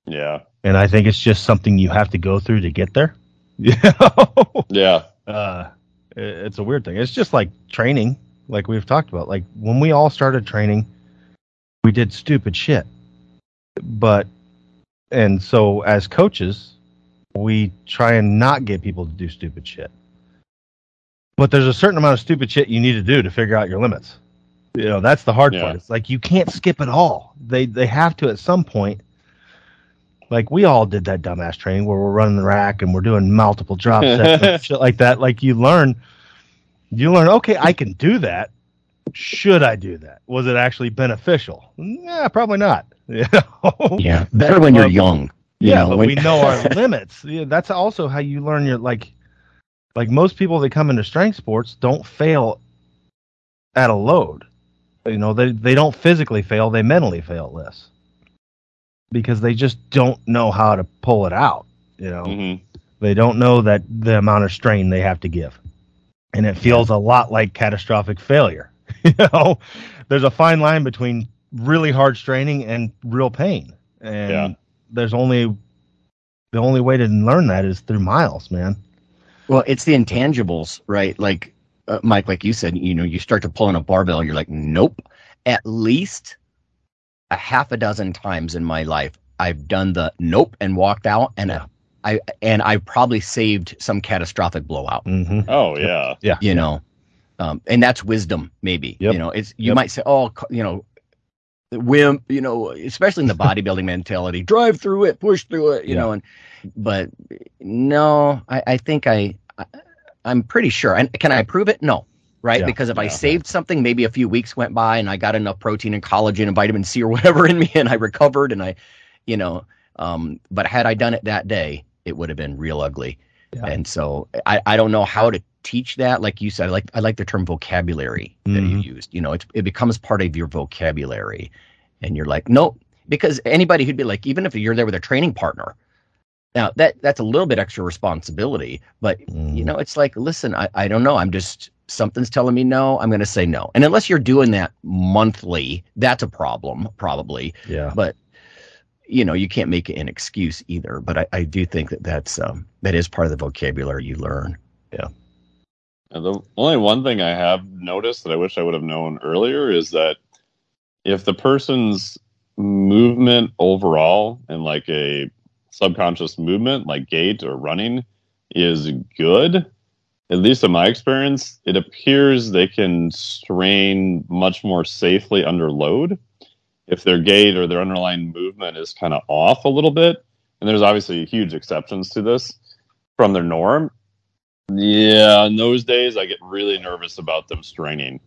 C: Yeah.
B: and I think it's just something you have to go through to get there. You know?
C: Yeah.
B: uh, it's a weird thing. It's just like training, like we've talked about. Like when we all started training, we did stupid shit, but and so as coaches, we try and not get people to do stupid shit. But there's a certain amount of stupid shit you need to do to figure out your limits. You know, that's the hard
C: Yeah.
B: part. It's like you can't skip it all. They they have to at some point. Like we all did that dumbass training where we're running the rack and we're doing multiple drop sets and shit like that. Like you learn, you learn. Okay, I can do that. Should I do that? Was it actually beneficial? Yeah, probably not. You know?
A: Yeah, better when you're
B: Well,
A: young. You
B: yeah,
A: know,
B: but
A: when-
B: we know our limits. Yeah, that's also how you learn your like. Like most people that come into strength sports don't fail at a load. You know, they they don't physically fail; they mentally fail less because they just don't know how to pull it out. You know,
C: hmm
B: they don't know that the amount of strain they have to give, and it feels a lot like catastrophic failure. you know, there's a fine line between really hard straining and real pain, and
C: Yeah.
B: there's only the only way to learn that is through miles, man.
A: Well, it's the intangibles, right? Like uh, Mike, like you said, you know, you start to pull in a barbell, you're like, nope. At least a half a dozen times in my life, I've done the nope and walked out, and
B: Yeah.
A: I and I probably saved some catastrophic blowout.
B: Mm-hmm.
C: Oh yeah. Yeah.
A: You know, um, and that's wisdom, maybe.
B: Yep.
A: You know, it's you
B: Yep.
A: might say, oh, you know. Wimp, you know, especially in the bodybuilding mentality, drive through it, push through it, you
B: Yeah.
A: know, and but no, I, I think I, I I'm pretty sure. And can I prove it? No. Right?
B: Yeah.
A: because if I
C: Yeah.
A: saved something, maybe a few weeks went by and I got enough protein and collagen and vitamin C or whatever in me and I recovered and I, you know, um, but had I done it that day, it would have been real ugly.
B: Yeah.
A: And so I, I don't know how to teach that. Like you said, I like I like the term vocabulary that you
B: Mhm.
A: used. You know, it it becomes part of your vocabulary. And you're like, nope. Because anybody who'd be like, even if you're there with a training partner, now that that's a little bit extra responsibility, but
B: Mm-hmm.
A: you know, it's like, listen, I, I don't know. I'm just something's telling me no. I'm going to say no. And unless you're doing that monthly, that's a problem, probably.
B: Yeah.
A: But you know, you can't make an excuse either. But I, I do think that that's um, that is part of the vocabulary you learn.
C: Yeah and the only one thing I have noticed that I wish I would have known earlier is that if the person's movement overall and like a subconscious movement, like gait or running, is good, at least in my experience, it appears they can strain much more safely under load. If their gait or their underlying movement is kind of off a little bit, and there's obviously huge exceptions to this from their norm, yeah, in those days, I get really nervous about them straining.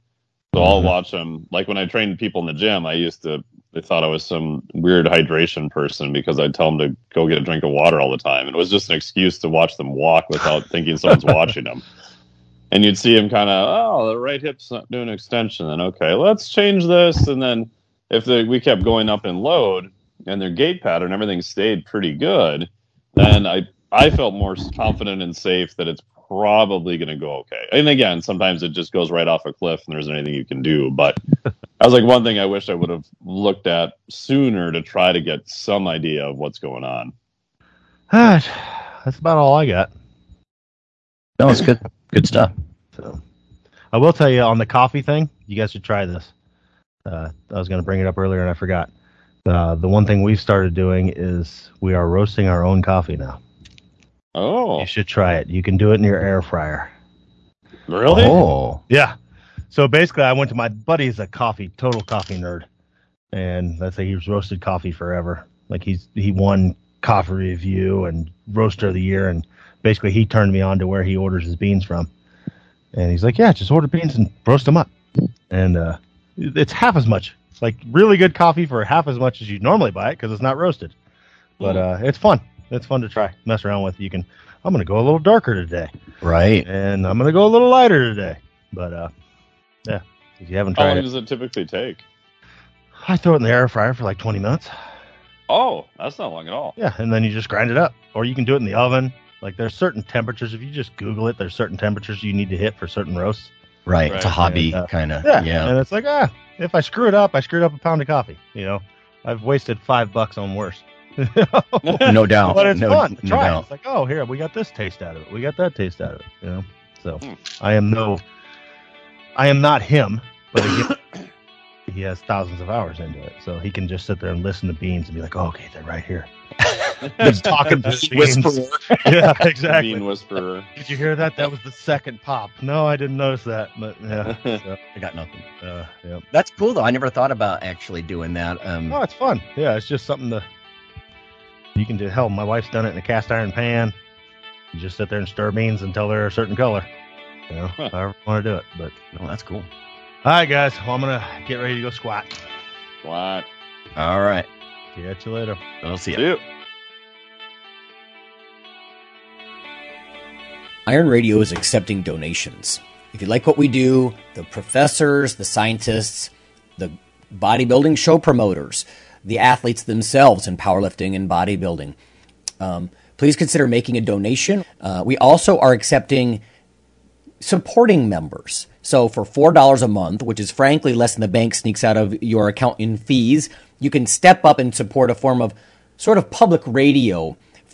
C: So I'll
B: Mhm.
C: watch them. Like when I trained people in the gym, I used to, they thought I was some weird hydration person because I'd tell them to go get a drink of water all the time. And it was just an excuse to watch them walk without thinking someone's watching them. And you'd see them kind of, oh, the right hip's not doing extension. Then, okay, let's change this. And then if they, we kept going up in load and their gait pattern, everything stayed pretty good, then I, I felt more confident and safe that it's probably going to go okay. And again, sometimes it just goes right off a cliff and there's anything you can do. But I was like, one thing I wish I would have looked at sooner to try to get some idea of what's going on.
B: All right. That's about all I got.
A: No, it's good, good stuff.
B: So I will tell you on the coffee thing, you guys should try this. Uh, I was going to bring it up earlier and I forgot. Uh, the one thing we've started doing is we are roasting our own coffee now.
C: Oh,
B: You should try it. You can do it in your air fryer.
C: really?
A: Oh,
B: Yeah. So basically, I went to my buddy's a coffee, total coffee nerd, and let's say he's roasted coffee forever. Like he's he won coffee review and roaster of the year, and basically he turned me on to where he orders his beans from. And he's like, "Yeah, just order beans and roast them up." And uh, it's half as much, It's like really good coffee for half as much as you normally buy it because it's not roasted. But uh, it's fun. It's fun to try, mess around with. You can. I'm gonna go a little darker today
A: right.
B: and I'm gonna go a little lighter today. But uh, yeah, if you haven't tried How
C: long
B: it,
C: does it typically take?
B: I throw it in the air fryer for like 20 minutes.
C: Oh, that's not long at all.
B: Yeah, and then you just grind it up, or you can do it in the oven. Like there's certain temperatures. If you just Google it, there's certain temperatures you need to hit for certain roasts.
A: Right. It's a hobby
B: uh,
A: kind of.
B: Yeah.
A: Yeah.
B: And it's like, ah, if I screw it up, I screwed up a pound of coffee. You know, I've wasted five bucks on worse.
A: No doubt.
B: but it's
A: no,
B: fun.
A: no
B: Try it. It's like, oh, here we got this taste out of it. We got that taste out of it. You know. So. I am no, I am not him, but again, he has thousands of hours into it, so he can just sit there and listen to beans and be like, oh, okay, they're right here. Just talking to the beans.
A: Whisperer.
B: yeah, exactly.
C: Bean whisperer.
B: Did you hear that? That was the second pop. No, I didn't notice that, but yeah. so,
A: I got nothing.
B: uh, yeah.
A: That's cool though. I never thought about actually doing that. Um,
B: Oh, it's fun. Yeah, it's just something to. You can do. Hell, my wife's done it in a cast iron pan. You just sit there and stir beans until they're a certain color. You know,
C: Huh.
B: however you want to do it. But
A: no, that's cool.
B: all right, guys, well, I'm gonna get ready to go squat.
C: Squat.
A: All right.
B: Catch you later.
A: I'll see you.
E: Iron Radio is accepting donations. If you like what we do, the professors, the scientists, the bodybuilding show promoters, the athletes themselves in powerlifting and bodybuilding, um, please consider making a donation. Uh, we also are accepting supporting members. So for $4 a month, which is frankly less than the bank sneaks out of your account in fees, you can step up and support a form of sort of public radio